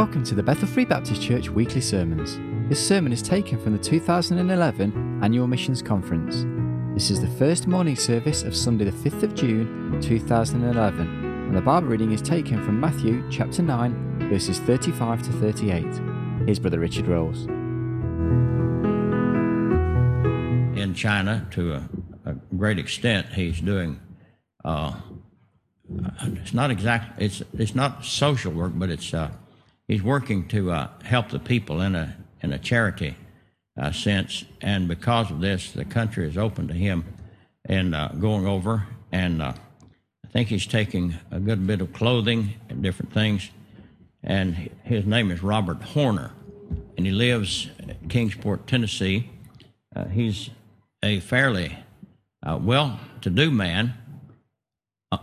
Welcome to the Bethel Free Baptist Church weekly sermons. This sermon is taken from the 2011 Annual Missions Conference. This is the first morning service of Sunday, the 5th of June 2011, and the Bible reading is taken from Matthew chapter 9, verses 35 to 38. Here's Brother Richard Rawls. in China to a, a great extent. He's doing. Uh, it's not exact. It's it's not social work, but it's uh, he's working to uh, help the people in a in a charity uh, sense. And because of this, the country is open to him and uh, going over. And uh, I think he's taking a good bit of clothing and different things. And his name is Robert Horner, and he lives in Kingsport, Tennessee. Uh, he's a fairly uh, well-to-do man.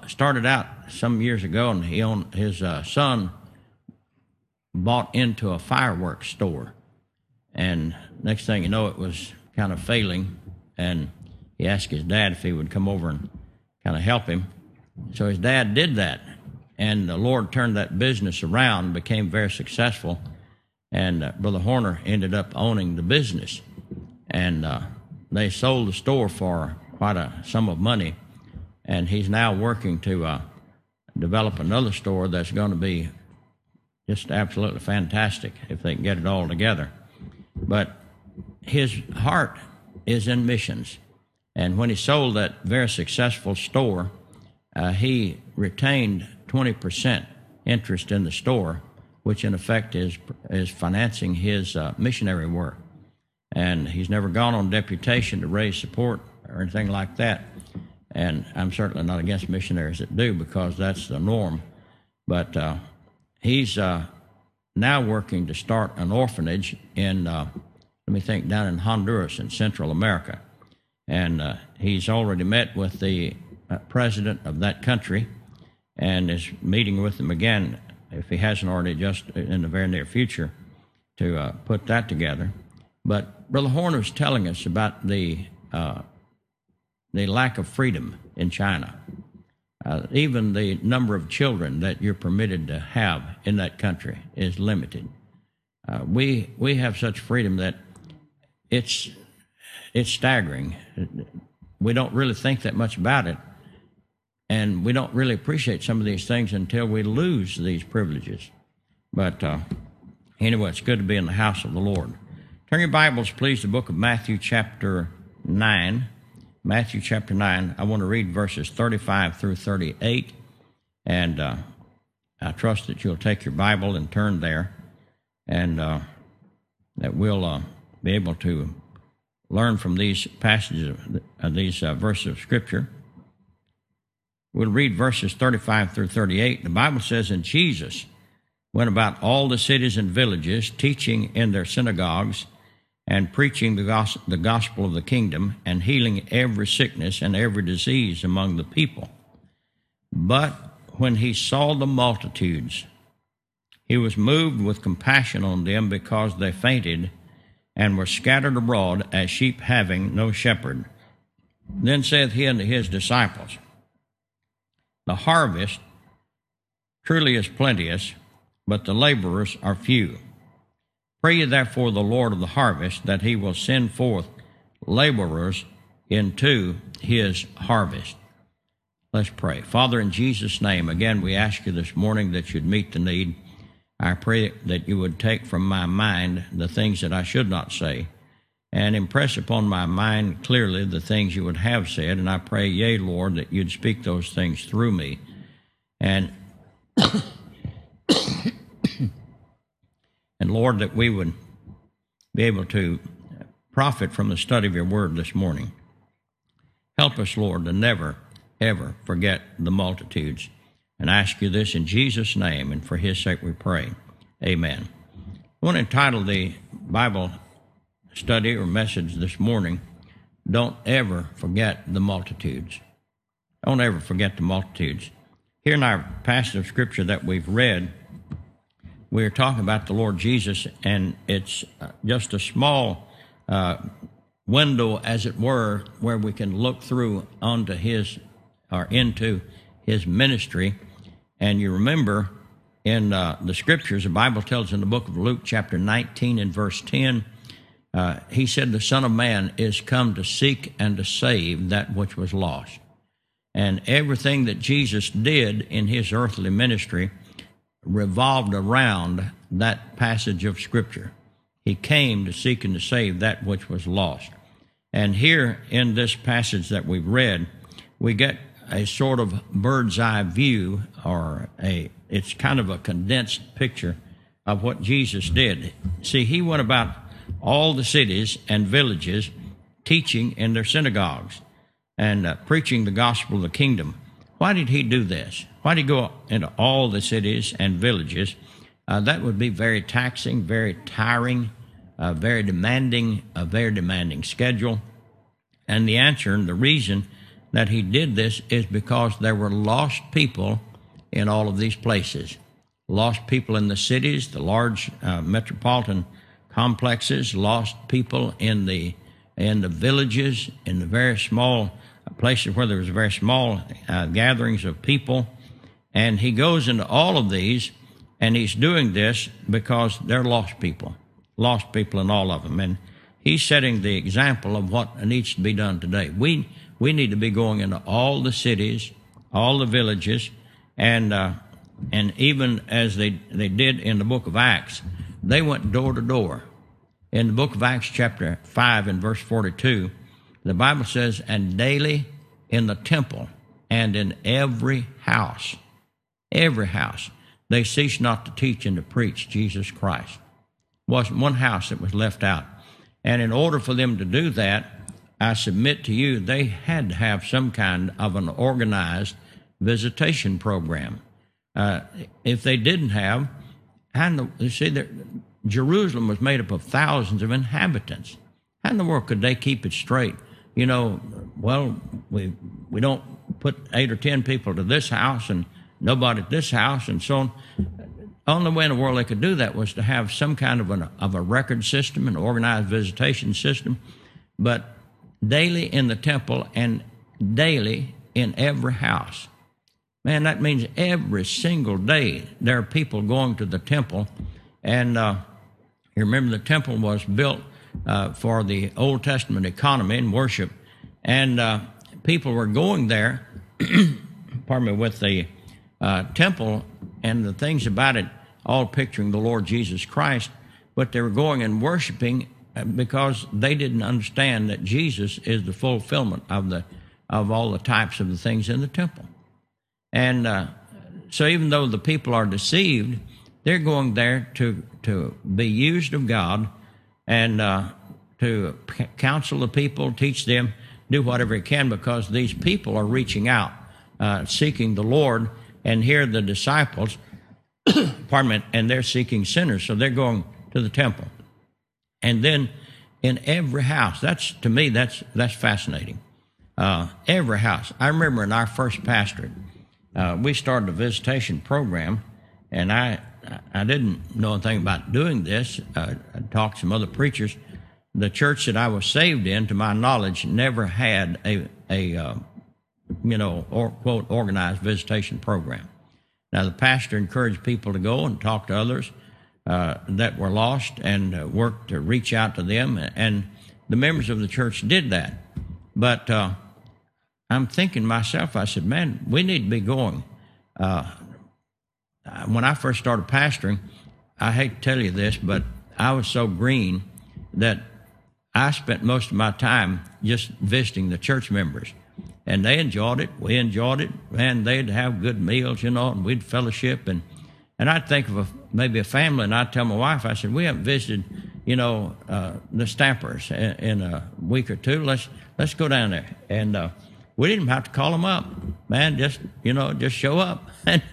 Started out some years ago, and he owned his son bought into a fireworks store, and next thing you know, it was kind of failing, and he asked his dad if he would come over and kind of help him. So his dad did that, and the Lord turned that business around, became very successful, and uh, Brother Horner ended up owning the business, and uh, they sold the store for quite a sum of money, and he's now working to uh, develop another store that's going to be just absolutely fantastic if they can get it all together. But his heart is in missions, and when he sold that very successful store, uh, he retained 20% interest in the store, which in effect is is financing his uh, missionary work and he's never gone on deputation to raise support or anything like that. And I'm certainly not against missionaries that do because that's the norm. But uh, he's uh, now working to start an orphanage in, uh, let me think, down in Honduras in Central America. And uh, he's already met with the uh, president of that country and is meeting with him again, if he hasn't already, just in the very near future, to uh, put that together. But Brother Horner was telling us about the uh, the lack of freedom in China. Uh, even the number of children that you're permitted to have in that country is limited. Uh, we we have such freedom that it's it's staggering. We don't really think that much about it, and we don't really appreciate some of these things until we lose these privileges. But uh, anyway, it's good to be in the house of the Lord. Turn your Bibles, please, to the book of Matthew, chapter 9. Matthew, chapter 9. I want to read verses 35 through 38. And uh, I trust that you'll take your Bible and turn there, and uh, that we'll uh, be able to learn from these passages, of, uh, these uh, verses of Scripture. We'll read verses 35 through 38. The Bible says, And Jesus went about all the cities and villages, teaching in their synagogues and preaching the gospel, the gospel of the kingdom and healing every sickness and every disease among the people. But when he saw the multitudes, he was moved with compassion on them because they fainted and were scattered abroad as sheep having no shepherd. Then saith he unto his disciples, The harvest truly is plenteous, but the laborers are few. Pray therefore the Lord of the harvest that he will send forth laborers into his harvest. Let's pray. Father, in Jesus' name, again, we ask you this morning that you'd meet the need. I pray that you would take from my mind the things that I should not say and impress upon my mind clearly the things you would have said. And I pray, yea, Lord, that you'd speak those things through me. And And Lord, that we would be able to profit from the study of your word this morning. Help us, Lord, to never, ever forget the multitudes. And I ask you this in Jesus' name, and for his sake we pray. Amen. I want to entitle the Bible study or message this morning, Don't Ever Forget the Multitudes. Don't ever forget the multitudes. Here in our passage of Scripture that we've read, we're talking about the Lord Jesus, and it's uh, just a small uh, window, as it were, where we can look through onto his or into his ministry. And you remember in uh, the scriptures, the Bible tells in the book of Luke, chapter 19 and verse 10, uh, he said, The Son of Man is come to seek and to save that which was lost. And everything that Jesus did in his earthly ministry revolved around that passage of Scripture. He came to seek and to save that which was lost. And here in this passage that we've read, we get a sort of bird's eye view, or a it's kind of a condensed picture of what Jesus did. See, he went about all the cities and villages teaching in their synagogues and uh, preaching the gospel of the kingdom. Why did he do this? Why did he go into all the cities and villages? Uh, that would be very taxing, very tiring, uh, very demanding, a very demanding schedule. And the answer and the reason that he did this is because there were lost people in all of these places. Lost people in the cities, the large uh, metropolitan complexes, lost people in the in the villages, in the very small places where there was very small uh, gatherings of people. And he goes into all of these, and he's doing this because they're lost people, lost people in all of them. And he's setting the example of what needs to be done today. We we need to be going into all the cities, all the villages, and uh, and even as they they did in the book of Acts, they went door to door. In the book of Acts, chapter five and verse forty-two, the Bible says, "And daily in the temple and in every house, every house, they ceased not to teach and to preach Jesus Christ." Wasn't one house that was left out. And in order for them to do that, I submit to you, they had to have some kind of an organized visitation program. Uh, if they didn't have, how you see, Jerusalem was made up of thousands of inhabitants. How in the world could they keep it straight? You know, well, we we don't put eight or ten people to this house and nobody at this house and so on. Only way in the world they could do that was to have some kind of an of a record system, an organized visitation system. But daily in the temple and daily in every house. Man, that means every single day there are people going to the temple. And uh, you remember the temple was built uh, for the Old Testament economy and worship. And uh, people were going there, pardon me, with the uh, temple and the things about it all picturing the Lord Jesus Christ. But they were going and worshiping because they didn't understand that Jesus is the fulfillment of the of all the types of the things in the temple. And uh, so, even though the people are deceived, they're going there to to be used of God and uh, to counsel the people, teach them, do whatever he can, because these people are reaching out, uh, seeking the Lord, and here the disciples, pardon me, and they're seeking sinners, so they're going to the temple. And then in every house, that's to me, that's that's fascinating. Uh, every house. I remember in our first pastorate, uh, we started a visitation program, and I I didn't know anything about doing this. Uh, I talked to some other preachers. The church that I was saved in, to my knowledge, never had a a uh, you know or quote organized visitation program. Now the pastor encouraged people to go and talk to others uh, that were lost and uh, worked to reach out to them. And the members of the church did that. But uh, I'm thinking myself, I said, man, we need to be going. Uh, when I first started pastoring, I hate to tell you this, but I was so green that I spent most of my time just visiting the church members. And they enjoyed it. We enjoyed it. And they'd have good meals, you know, and we'd fellowship. And and I'd think of a, maybe a family, and I'd tell my wife, I said, we haven't visited, you know, uh, the Stampers in, in, a week or two. Let's let's go down there. And uh, we didn't have to call them up, man. Just you know, just show up. And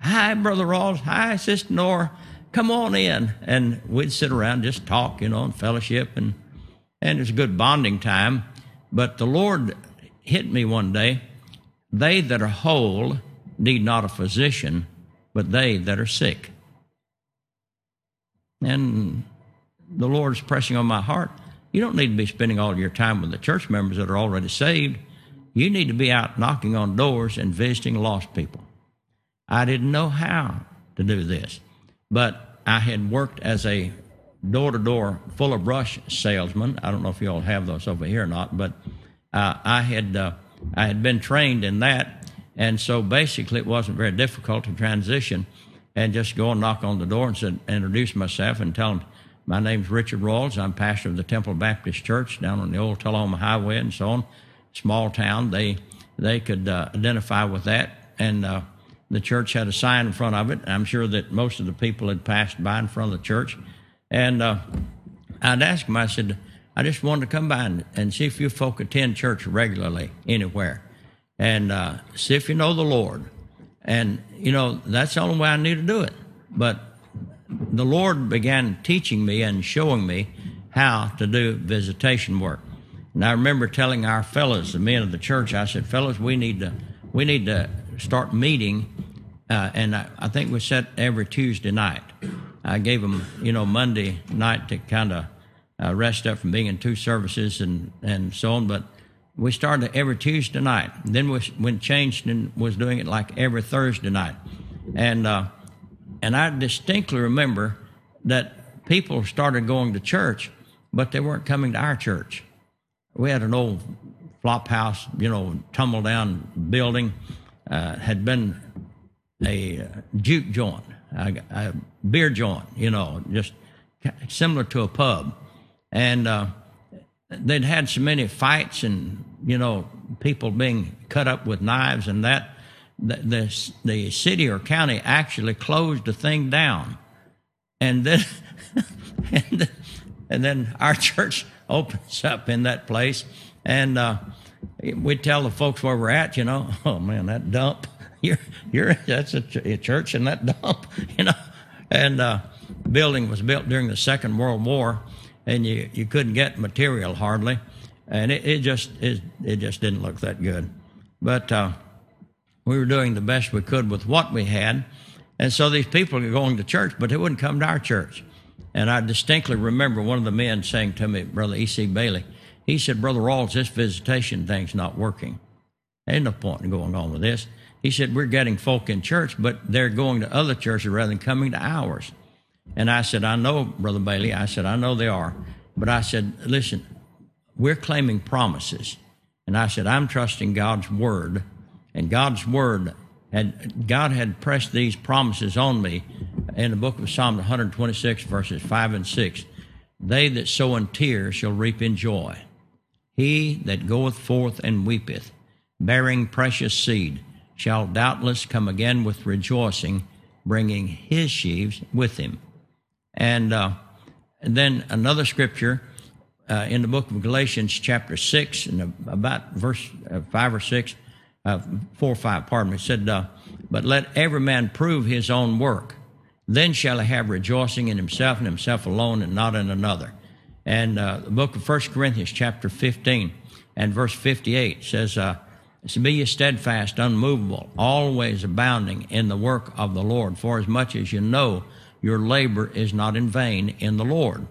hi, brother Rawls. Hi, sister Nora. Come on in. And we'd sit around, just talk, you know, and fellowship, and and it's a good bonding time. But the Lord hit me one day. They that are whole need not a physician but they that are sick. And the Lord's pressing on my heart. You don't need to be spending all your time with the church members that are already saved. You need to be out knocking on doors and visiting lost people. I didn't know how. to do this. But I had worked as a door to door Fuller Brush salesman. I don't know if you all have those over here or not, but uh, I had uh, I had been trained in that, and so basically it wasn't very difficult to transition and just go and knock on the door and said, introduce myself and tell them my name's Richard Rawls. I'm pastor of the Temple Baptist Church down on the old Tullahoma Highway and so on. Small town. They they could uh, identify with that, and uh, the church had a sign in front of it. I'm sure that most of the people had passed by in front of the church, and uh, I'd ask them. I said, I just wanted to come by and, and see if you folk attend church regularly anywhere, and uh, see if you know the Lord. And you know that's the only way I knew to do it. But the Lord began teaching me and showing me how to do visitation work. And I remember telling our fellows, the men of the church, I said, "Fellows, we need to we need to start meeting." Uh, and I, I, think we set every Tuesday night. I gave them, you know, Monday night to kind of uh, rest up from being in two services and and so on. But we started every Tuesday night. Then we when changed and was doing it like every Thursday night, and uh, and I distinctly remember that people started going to church, but they weren't coming to our church we had an old flop house, you know, tumble down building. Uh, had been a uh, juke joint, a, a, beer joint, you know, just similar to a pub. And uh, they'd had so many fights and, you know, people being cut up with knives and that. The, the, the city or county actually closed the thing down. And then, and, and then our church opens up in that place. And uh, we tell the folks where we're at, you know, oh man, that dump, you're, you're, that's a, ch- a church in that dump, you know. And uh, building was built during the Second World War, and you, you couldn't get material hardly. And it, it just it, it just didn't look that good. But uh, we were doing the best we could with what we had. And so these people were going to church, but they wouldn't come to our church. And I distinctly remember one of the men saying to me, Brother E.C. Bailey, he said, Brother Rawls, this visitation thing's not working. Ain't no point in going on with this. He said, We're getting folk in church, but they're going to other churches rather than coming to ours. And I said, I know, Brother Bailey. I said, I know they are. But I said, listen, we're claiming promises. And I said, I'm trusting God's word. And God's word had, God had pressed these promises on me in the book of Psalm 126, verses 5 and 6. They that sow in tears shall reap in joy. He that goeth forth and weepeth, bearing precious seed, shall doubtless come again with rejoicing, bringing his sheaves with him. And, uh, and then another scripture uh, in the book of Galatians, chapter 6, and about verse uh, 5 or 6, uh, 4 or 5, pardon me, said, uh, But let every man prove his own work then shall he have rejoicing in himself and himself alone and not in another. And the book of 1 Corinthians, chapter 15 and verse 58 says, so be ye steadfast, unmovable, always abounding in the work of the Lord, for as much as you know your labor is not in vain in the Lord.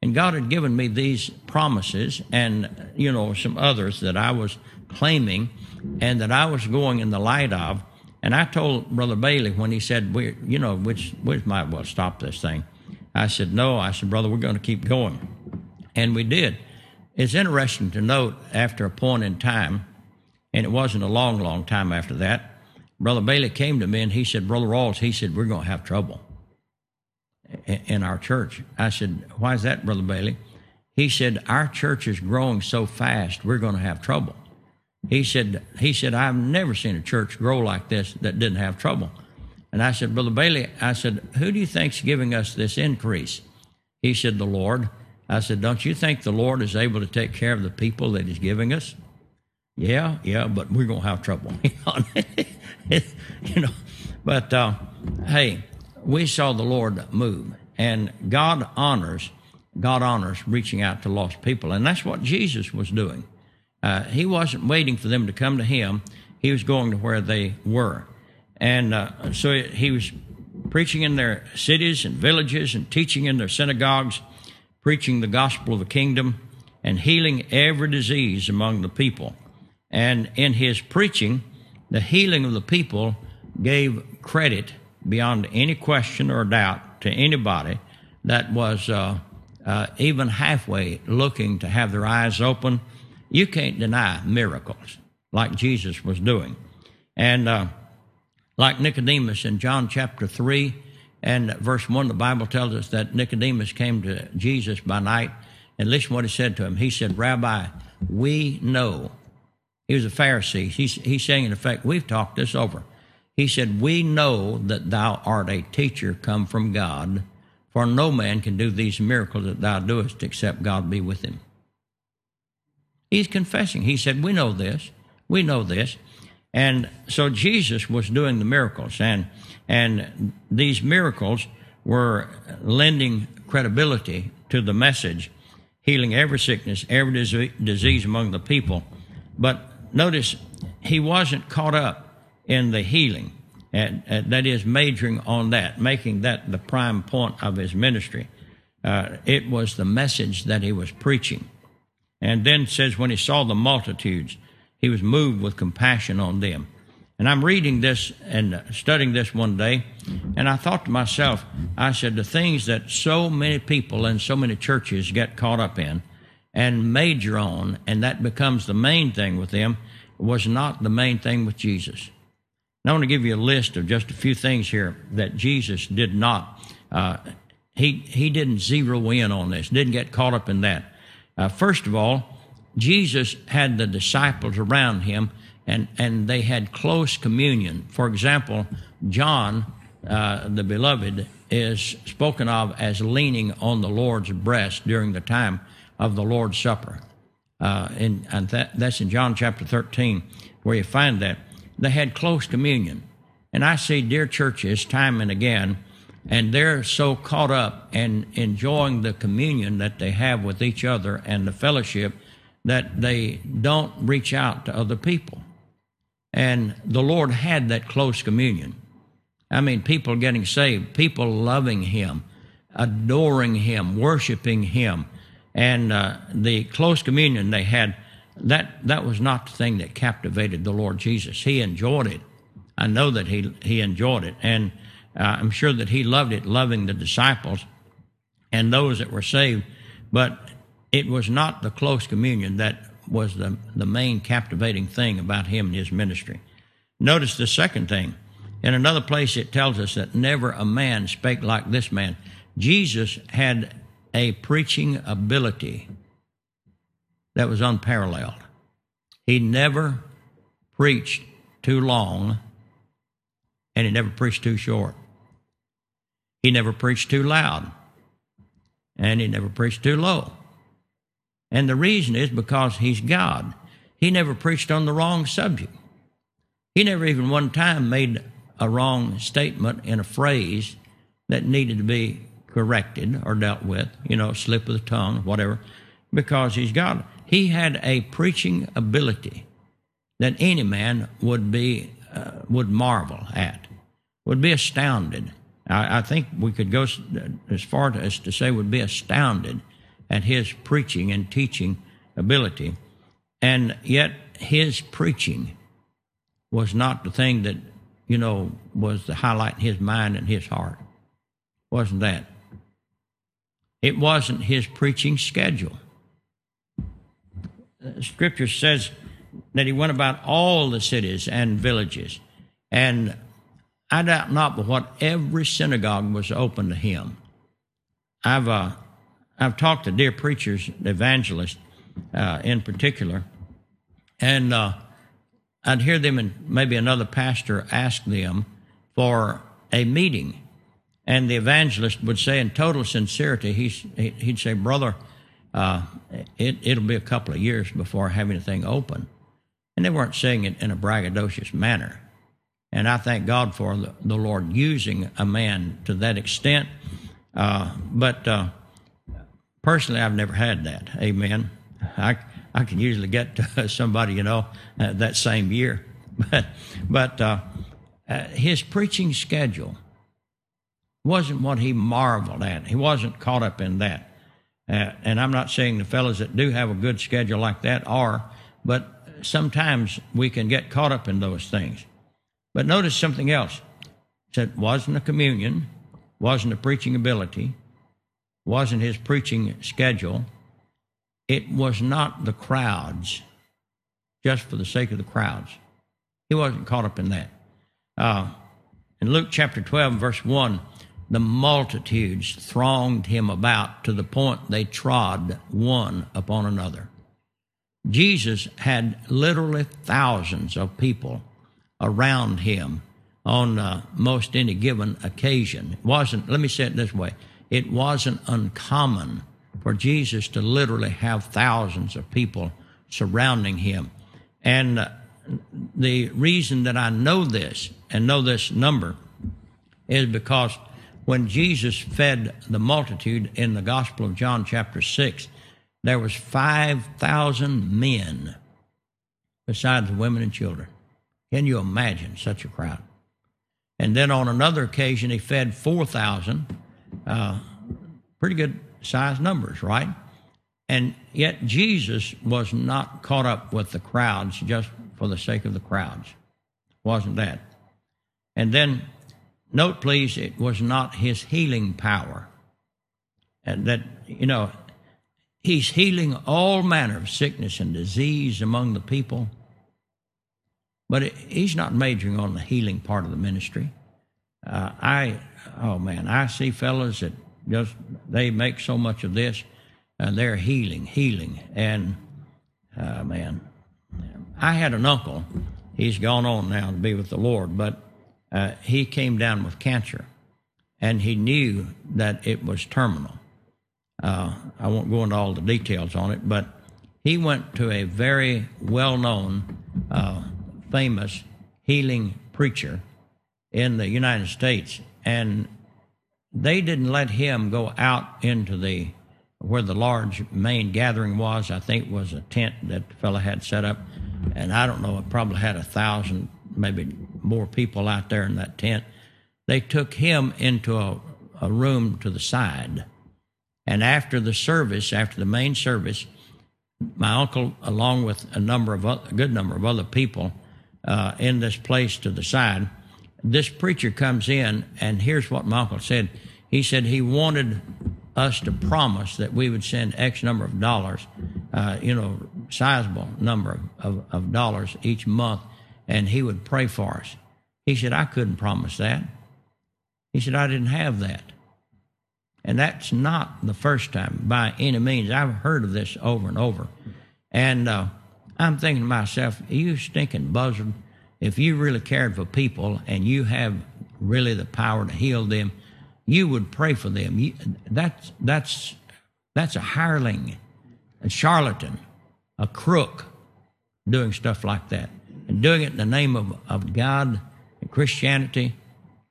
And God had given me these promises and, you know, some others that I was claiming and that I was going in the light of and I told Brother Bailey when he said, we, you know, which, which might well stop this thing. I said, no. I said, brother, we're going to keep going. And we did. It's interesting to note after a point in time, and it wasn't a long, long time after that, Brother Bailey came to me and he said, Brother Rawls, he said, we're going to have trouble in our church. I said, why is that, Brother Bailey? He said, our church is growing so fast, we're going to have trouble. He said, he said, I've never seen a church grow like this that didn't have trouble. And I said, Brother Bailey, I said, who do you think's giving us this increase? He said, the Lord. I said, don't you think the Lord is able to take care of the people that he's giving us? Yeah, yeah, but we're going to have trouble. you know, but uh, hey, we saw the Lord move, and God honors, God honors reaching out to lost people, and that's what Jesus was doing. Uh, he wasn't waiting for them to come to him. He was going to where they were. And uh, so he was preaching in their cities and villages and teaching in their synagogues, preaching the gospel of the kingdom and healing every disease among the people. And in his preaching, the healing of the people gave credit beyond any question or doubt to anybody that was uh, uh, even halfway looking to have their eyes open. You can't deny miracles like Jesus was doing. And uh, like Nicodemus in John chapter 3 and verse 1, the Bible tells us that Nicodemus came to Jesus by night. And listen what he said to him. He said, Rabbi, we know. He was a Pharisee. He's, he's saying, in effect, we've talked this over. He said, We know that thou art a teacher come from God, for no man can do these miracles that thou doest except God be with him. He's confessing. He said, We know this. We know this. And so Jesus was doing the miracles, and, and these miracles were lending credibility to the message, healing every sickness, every disease among the people. But notice, he wasn't caught up in the healing. And, and that is majoring on that, making that the prime point of his ministry. Uh, it was the message that he was preaching. And then says, when he saw the multitudes, he was moved with compassion on them. And I'm reading this and studying this one day, and I thought to myself, I said, the things that so many people and so many churches get caught up in and major on, and that becomes the main thing with them, was not the main thing with Jesus. And I want to give you a list of just a few things here that Jesus did not. Uh, he he didn't zero in on this. Didn't get caught up in that. Uh, first of all, Jesus had the disciples around him, and and they had close communion. For example, John, uh, the beloved, is spoken of as leaning on the Lord's breast during the time of the Lord's Supper. Uh, and, and that, that's in John chapter 13, where you find that they had close communion. And I see dear churches time and again, and they're so caught up and enjoying the communion that they have with each other and the fellowship that they don't reach out to other people. And the Lord had that close communion. I mean, people getting saved, people loving Him, adoring Him, worshiping Him. And uh, the close communion they had that that was not the thing that captivated the Lord Jesus. He enjoyed it. I know that he he enjoyed it, and uh, I'm sure that he loved it, loving the disciples and those that were saved. But it was not the close communion that was the the main captivating thing about him and his ministry. Notice the second thing. In another place, it tells us that never a man spake like this man. Jesus had a preaching ability that was unparalleled. He never preached too long, and he never preached too short. He never preached too loud, and he never preached too low. And the reason is because he's God. He never preached on the wrong subject. He never even one time made a wrong statement in a phrase that needed to be corrected or dealt with, you know, slip of the tongue, whatever, because he's God he had a preaching ability that any man would be uh, would marvel at, would be astounded. I, I, think we could go as far as to say would be astounded at his preaching and teaching ability, and yet his preaching was not the thing that you know was the highlight in his mind and his heart. Wasn't that? It wasn't his preaching schedule. Scripture says that he went about all the cities and villages. And I doubt not but what every synagogue was open to him. I've, uh, I've talked to dear preachers, evangelists uh, in particular, and uh, I'd hear them and maybe another pastor ask them for a meeting. And the evangelist would say, in total sincerity, he'd say, Brother, uh, it, it'll be a couple of years before I have anything open. And they weren't saying it in a braggadocious manner. And I thank God for the, the Lord using a man to that extent. Uh, but uh, personally, I've never had that. Amen. I, I can usually get to somebody, you know, uh, that same year. But, but uh, uh, his preaching schedule wasn't what he marveled at. He wasn't caught up in that. Uh, and I'm not saying the fellows that do have a good schedule like that are, but sometimes we can get caught up in those things. But notice something else. Said wasn't a communion, wasn't a preaching ability, wasn't his preaching schedule. It was not the crowds, just for the sake of the crowds. He wasn't caught up in that. Uh, in Luke chapter 12, verse 1, the multitudes thronged him about to the point they trod one upon another. Jesus had literally thousands of people around him on uh, most any given occasion. It wasn't, let me say it this way, it wasn't uncommon for Jesus to literally have thousands of people surrounding him. And uh, the reason that I know this and know this number is because when Jesus fed the multitude in the Gospel of John, chapter 6, there was 5,000 men besides women and children. Can you imagine such a crowd? And then on another occasion, he fed 4,000. Uh, pretty good sized numbers, right? And yet Jesus was not caught up with the crowds just for the sake of the crowds. Wasn't that? And then note, please, it was not his healing power. And that, you know, he's healing all manner of sickness and disease among the people. But it, he's not majoring on the healing part of the ministry. Uh, I, oh man, I see fellows that just, they make so much of this and they're healing, healing. And, uh, man, I had an uncle. He's gone on now to be with the Lord, but uh, he came down with cancer, and he knew that it was terminal. Uh, I won't go into all the details on it, but he went to a very well-known, uh, famous healing preacher in the United States, and they didn't let him go out into the where the large main gathering was. I think was a tent that the fellow had set up and I don't know, it probably had a thousand, maybe more people out there in that tent. They took him into a, a room to the side. And after the service, after the main service, my uncle, along with a number of a good number of other people uh, in this place to the side, this preacher comes in, and here's what my uncle said. He said he wanted us to promise that we would send X number of dollars, uh, you know, sizable number of, of, of dollars each month, and he would pray for us. He said, I couldn't promise that. He said, I didn't have that. And that's not the first time by any means. I've heard of this over and over. And uh, I'm thinking to myself, you stinking buzzard, if you really cared for people and you have really the power to heal them, you would pray for them. You, that's, that's, that's a hireling, a charlatan, a crook doing stuff like that. And doing it in the name of, of God and Christianity,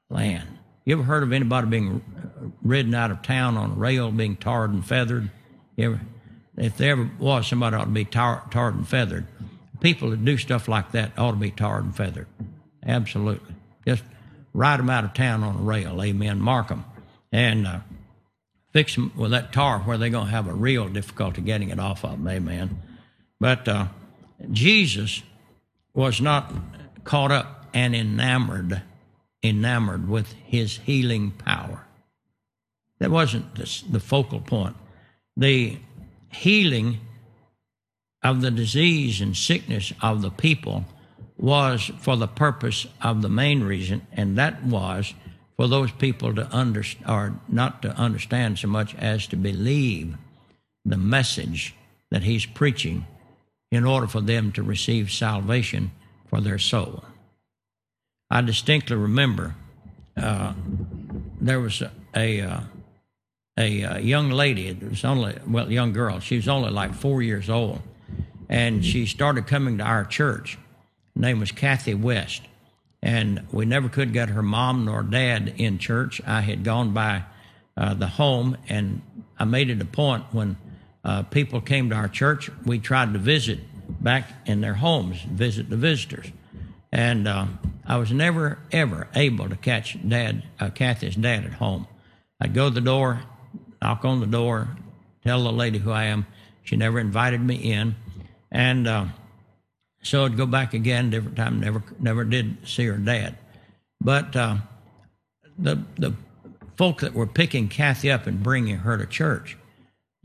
land. You ever heard of anybody being ridden out of town on a rail, being tarred and feathered? Ever, if there ever was, somebody ought to be tar, tarred and feathered. People that do stuff like that ought to be tarred and feathered. Absolutely. Just ride them out of town on a rail. Amen. Mark them and uh, fix them with that tar where they're going to have a real difficulty getting it off of them. Amen. But uh, Jesus was not caught up and enamored, enamored with his healing power. That wasn't the, the focal point. The healing of the disease and sickness of the people was for the purpose of the main reason, and that was for those people to understand, or not to understand so much as to believe the message that he's preaching in order for them to receive salvation for their soul. I distinctly remember uh, there was a, a, uh, a, a young lady, it was only, well, young girl, she was only like four years old, and she started coming to our church. Her name was Kathy West and we never could get her mom nor dad in church. I had gone by uh, the home, and I made it a point when uh, people came to our church, we tried to visit back in their homes, visit the visitors. And uh, I was never, ever able to catch dad, uh, Kathy's dad at home. I'd go to the door, knock on the door, tell the lady who I am. She never invited me in. And uh, so I'd go back again, different time. Never, never did see her dad. But uh, the the folk that were picking Kathy up and bringing her to church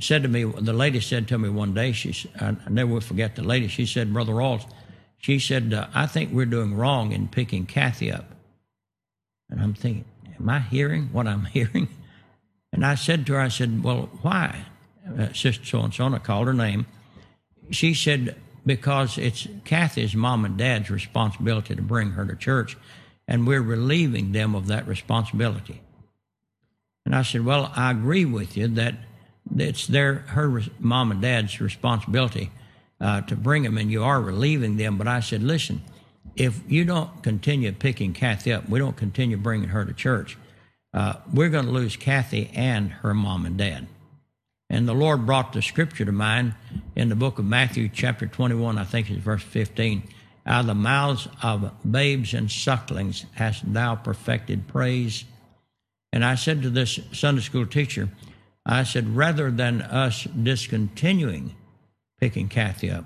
said to me, the lady said to me one day, she I never will forget the lady. She said, Brother Rawls, she said, uh, I think we're doing wrong in picking Kathy up. And I'm thinking, am I hearing what I'm hearing? And I said to her, I said, well, why? Uh, Sister so and so, and I called her name. She said, because it's Kathy's mom and dad's responsibility to bring her to church, and we're relieving them of that responsibility. And I said, well, I agree with you that it's their her mom and dad's responsibility uh, to bring them, and you are relieving them. But I said, listen, if you don't continue picking Kathy up, we don't continue bringing her to church, uh, we're going to lose Kathy and her mom and dad. And the Lord brought the scripture to mind in the book of Matthew, chapter 21, I think it's verse 15. Out of the mouths of babes and sucklings hast thou perfected praise. And I said to this Sunday school teacher, I said, rather than us discontinuing picking Kathy up,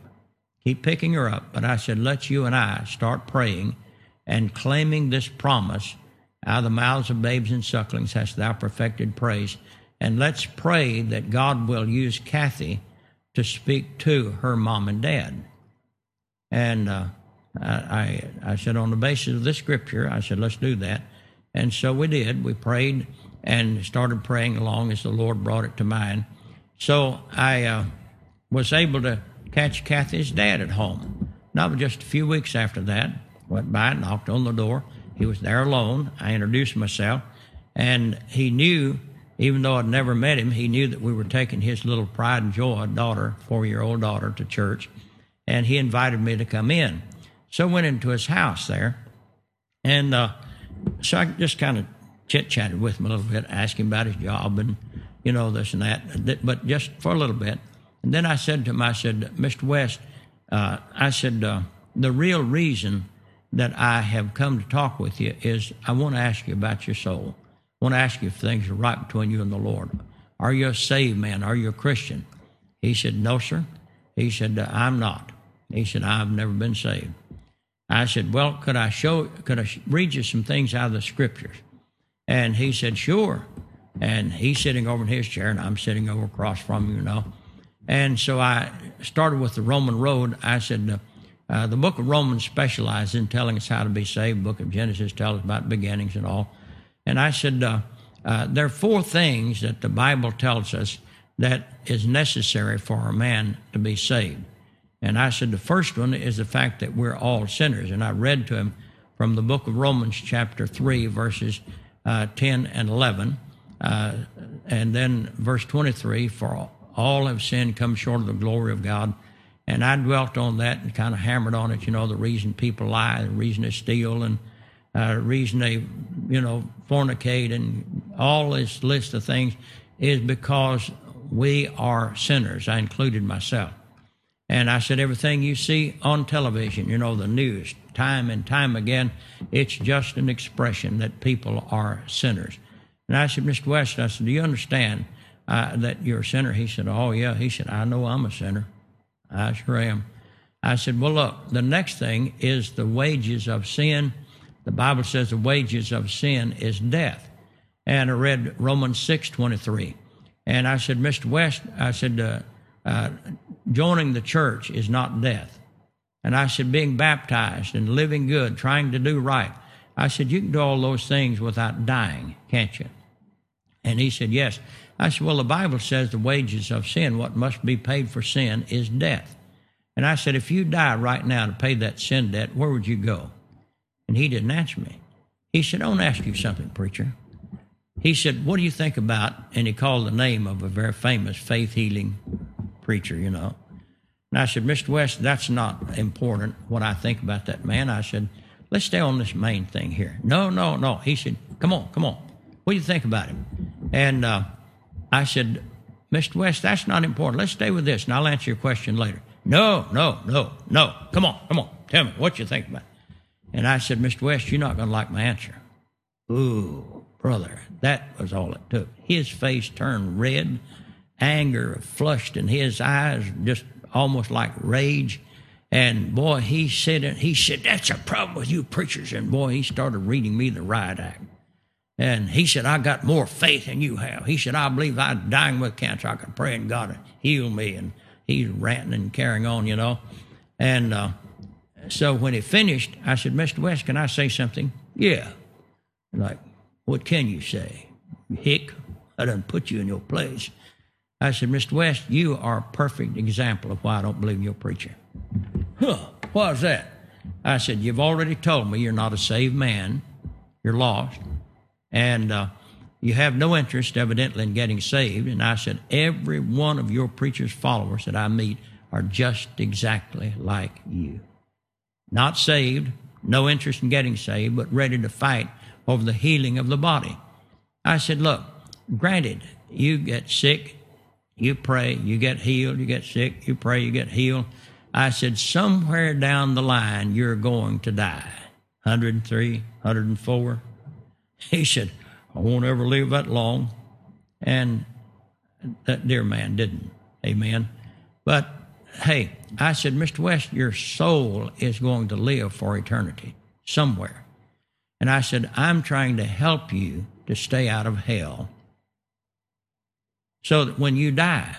keep picking her up, but I said, let you and I start praying and claiming this promise out of the mouths of babes and sucklings hast thou perfected praise. And let's pray that God will use Kathy to speak to her mom and dad. And uh, I, I said, on the basis of this scripture, I said, let's do that. And so we did. We prayed and started praying along as the Lord brought it to mind. So I uh, was able to catch Kathy's dad at home. Not just a few weeks after that, went by, knocked on the door. He was there alone. I introduced myself, and he knew, even though I'd never met him, he knew that we were taking his little pride and joy daughter, four year old daughter, to church, and he invited me to come in. So I went into his house there, and uh, so I just kind of chit chatted with him a little bit, asked him about his job and, you know, this and that, but just for a little bit. And then I said to him, I said, Mr. West, uh, I said, uh, the real reason that I have come to talk with you is I want to ask you about your soul. I want to ask you if things are right between you and the Lord. Are you a saved man? Are you a Christian? He said, No, sir. He said, I'm not. He said, I've never been saved. I said, Well, could I show, could I read you some things out of the scriptures? And he said, Sure. And he's sitting over in his chair, and I'm sitting over across from him, you know. And so I started with the Roman road. I said, uh, the book of Romans specializes in telling us how to be saved. The book of Genesis tells us about beginnings and all. And I said, uh, there are four things that the Bible tells us that is necessary for a man to be saved. And I said, the first one is the fact that we're all sinners. And I read to him from the book of Romans, chapter 3, verses uh, 10 and 11. Uh, and then verse 23 for all have sinned, come short of the glory of God. And I dwelt on that and kind of hammered on it, you know, the reason people lie, the reason they steal, and uh, reason they, you know, fornicate, and all this list of things is because we are sinners. I included myself. And I said, everything you see on television, you know, the news, time and time again, it's just an expression that people are sinners. And I said, Mr. West, I said, do you understand uh, that you're a sinner? He said, oh, yeah. He said, I know I'm a sinner. I sure am. I said, well, look, the next thing is the wages of sin. The Bible says the wages of sin is death. And I read Romans 6 23. And I said, Mr. West, I said, uh, uh, joining the church is not death. And I said, being baptized and living good, trying to do right. I said, you can do all those things without dying, can't you? And he said, yes. I said, well, the Bible says the wages of sin, what must be paid for sin, is death. And I said, if you die right now to pay that sin debt, where would you go? And he didn't answer me. He said, I want to ask you something, preacher. He said, What do you think about? And he called the name of a very famous faith healing preacher, you know. And I said, Mr. West, that's not important what I think about that man. I said, let's stay on this main thing here. No, no, no. He said, come on, come on. What do you think about him? And uh, I said, Mr. West, that's not important. Let's stay with this, and I'll answer your question later. No, no, no, no. Come on, come on. Tell me what you think about it. And I said, Mr. West, you're not going to like my answer. Ooh, brother, that was all it took. His face turned red, anger flushed in his eyes, just almost like rage. And boy, he said, he said, that's a problem with you preachers. And boy, he started reading me the riot act. And he said, I got more faith than you have. He said, I believe I'm dying with cancer. I could pray and God would heal me. And he's ranting and carrying on, you know. And uh, so when he finished, I said, Mr. West, can I say something? Yeah. Like, what can you say? Hick, I done put you in your place. I said, Mr. West, you are a perfect example of why I don't believe in your preacher. Huh, why is that? I said, You've already told me you're not a saved man, you're lost, and uh, you have no interest, evidently, in getting saved. And I said, Every one of your preacher's followers that I meet are just exactly like you. Not saved, no interest in getting saved, but ready to fight over the healing of the body. I said, Look, granted, you get sick, you pray, you get healed, you get sick, you pray, you get healed. I said, somewhere down the line, you're going to die. 103, 104. He said, I won't ever live that long. And that dear man didn't. Amen. But hey, I said, Mr. West, your soul is going to live for eternity somewhere. And I said, I'm trying to help you to stay out of hell so that when you die,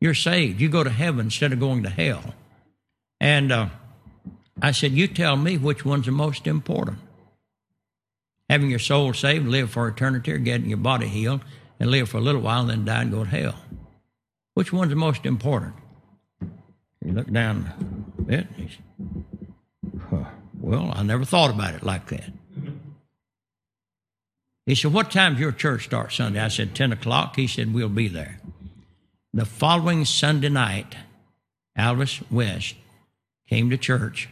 you're saved. You go to heaven instead of going to hell. And uh, I said, You tell me which one's the most important. Having your soul saved, live for eternity, or getting your body healed and live for a little while and then die and go to hell. Which one's the most important? He looked down a bit and he said, Well, I never thought about it like that. He said, What time's your church start Sunday? I said, 10 o'clock. He said, We'll be there. The following Sunday night, Alvis West came to church,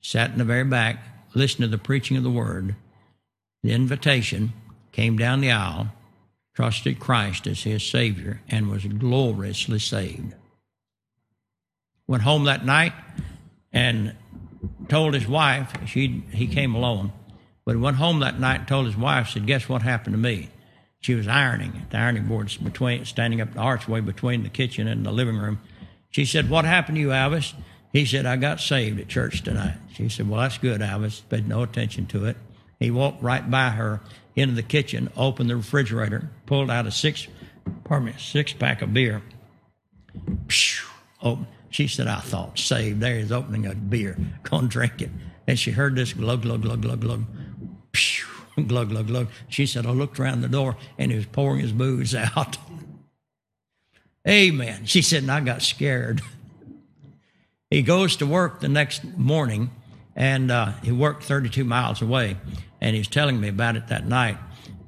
sat in the very back, listened to the preaching of the word, the invitation, came down the aisle, trusted Christ as his Savior, and was gloriously saved. Went home that night and told his wife, she, he came alone, but he went home that night and told his wife, said, Guess what happened to me? She was ironing at the ironing board between, standing up the archway between the kitchen and the living room. She said, What happened to you, Alvis? He said, I got saved at church tonight. She said, Well, that's good, Alvis. Paid no attention to it. He walked right by her into the kitchen, opened the refrigerator, pulled out a six, pardon me, six pack of beer. Oh, she said, I thought, saved. There he's opening a beer. Go and drink it. And she heard this glug, glug, glug, glug, glug. Glug, glug, glug. She said, I looked around the door and he was pouring his booze out. Amen. She said, and I got scared. He goes to work the next morning, and uh, he worked 32 miles away, and he was telling me about it that night,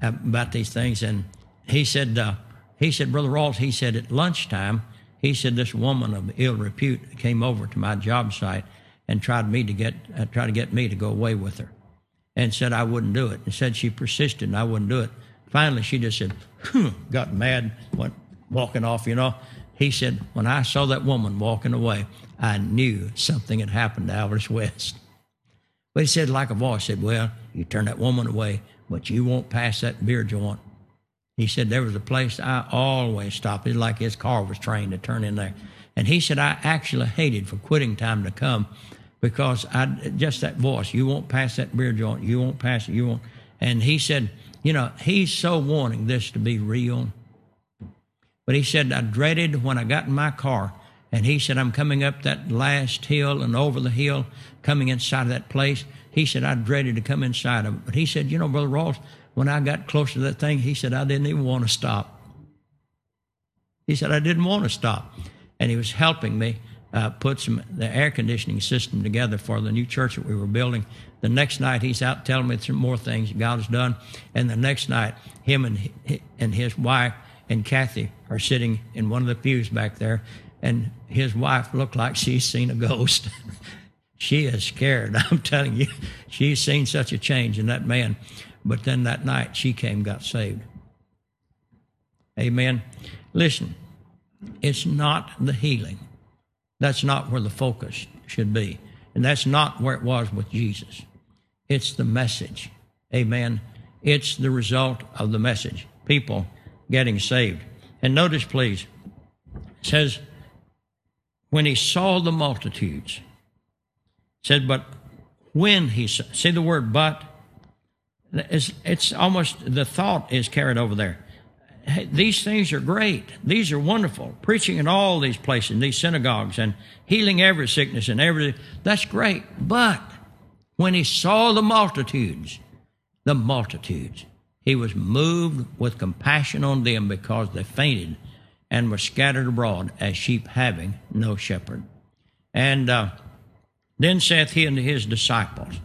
about these things. And he said, uh, he said, Brother Rawls, he said at lunchtime, he said this woman of ill repute came over to my job site and tried me to get uh, tried to get me to go away with her, and said I wouldn't do it, and said she persisted and I wouldn't do it. Finally, she just said, got mad, went walking off, you know. He said, when I saw that woman walking away, I knew something had happened to Alvis West. But he said, like a voice, said, Well, you turn that woman away, but you won't pass that beer joint. He said, There was a place I always stopped. It's like his car was trained to turn in there. And he said, I actually hated for quitting time to come because I just that voice, you won't pass that beer joint, you won't pass it, you won't. And he said, You know, he's so wanting this to be real. But he said, I dreaded when I got in my car and he said, I'm coming up that last hill and over the hill, coming inside of that place. He said, I dreaded to come inside of it. But he said, You know, Brother Rawls, when I got close to that thing, he said, I didn't even want to stop. He said, I didn't want to stop. And he was helping me uh, put some the air conditioning system together for the new church that we were building. The next night, he's out telling me some more things God has done. And the next night, him and, and his wife and Kathy are sitting in one of the pews back there and his wife looked like she's seen a ghost. she is scared. I'm telling you, she's seen such a change in that man. But then that night, she came, got saved. Amen. Listen, it's not the healing. That's not where the focus should be. And that's not where it was with Jesus. It's the message. Amen. It's the result of the message. People getting saved. And notice, please, it says, when he saw the multitudes, said, but when he saw, see the word but? It's, it's almost the thought is carried over there. Hey, these things are great. These are wonderful. Preaching in all these places, these synagogues, and healing every sickness and every. That's great. But when he saw the multitudes, the multitudes, he was moved with compassion on them because they fainted and were scattered abroad as sheep having no shepherd. And uh, then saith he unto his disciples,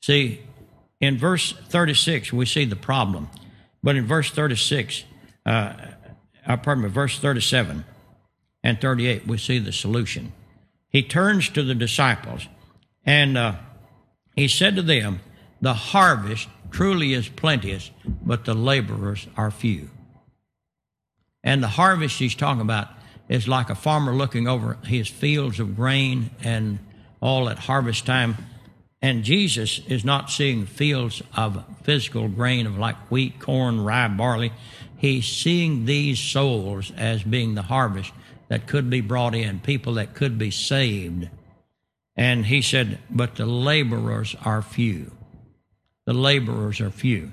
See, in verse 36, we see the problem. But in verse 36, uh, uh, pardon me, verse 37 and 38, we see the solution. He turns to the disciples and uh, he said to them, The harvest truly is plenteous, but the laborers are few. And the harvest he's talking about is like a farmer looking over his fields of grain and all at harvest time. And Jesus is not seeing fields of physical grain of like wheat, corn, rye, barley. He's seeing these souls as being the harvest that could be brought in, people that could be saved. And he said, But the laborers are few. The laborers are few.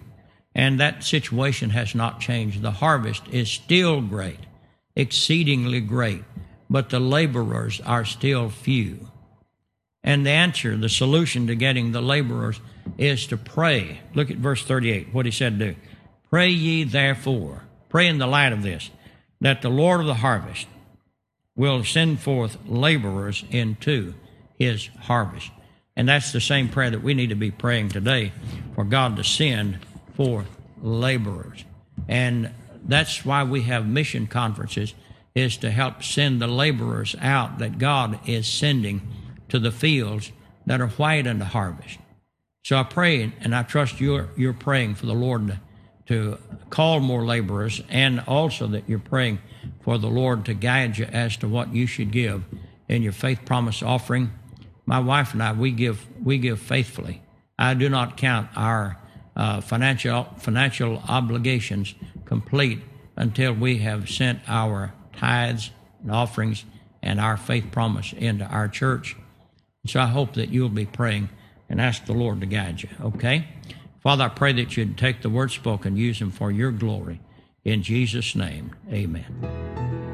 And that situation has not changed. The harvest is still great, exceedingly great, but the laborers are still few. And the answer, the solution to getting the laborers is to pray. Look at verse 38, what he said do. Pray ye therefore, pray in the light of this, that the Lord of the harvest will send forth laborers into his harvest. And that's the same prayer that we need to be praying today for God to send for laborers. And that's why we have mission conferences is to help send the laborers out that God is sending to the fields that are white unto harvest. So I pray and I trust you're you're praying for the Lord to, to call more laborers and also that you're praying for the Lord to guide you as to what you should give in your faith promise offering. My wife and I we give we give faithfully. I do not count our uh, financial financial obligations complete until we have sent our tithes and offerings and our faith promise into our church. So I hope that you'll be praying and ask the Lord to guide you. Okay, Father, I pray that you'd take the words spoken, use them for your glory. In Jesus' name, Amen.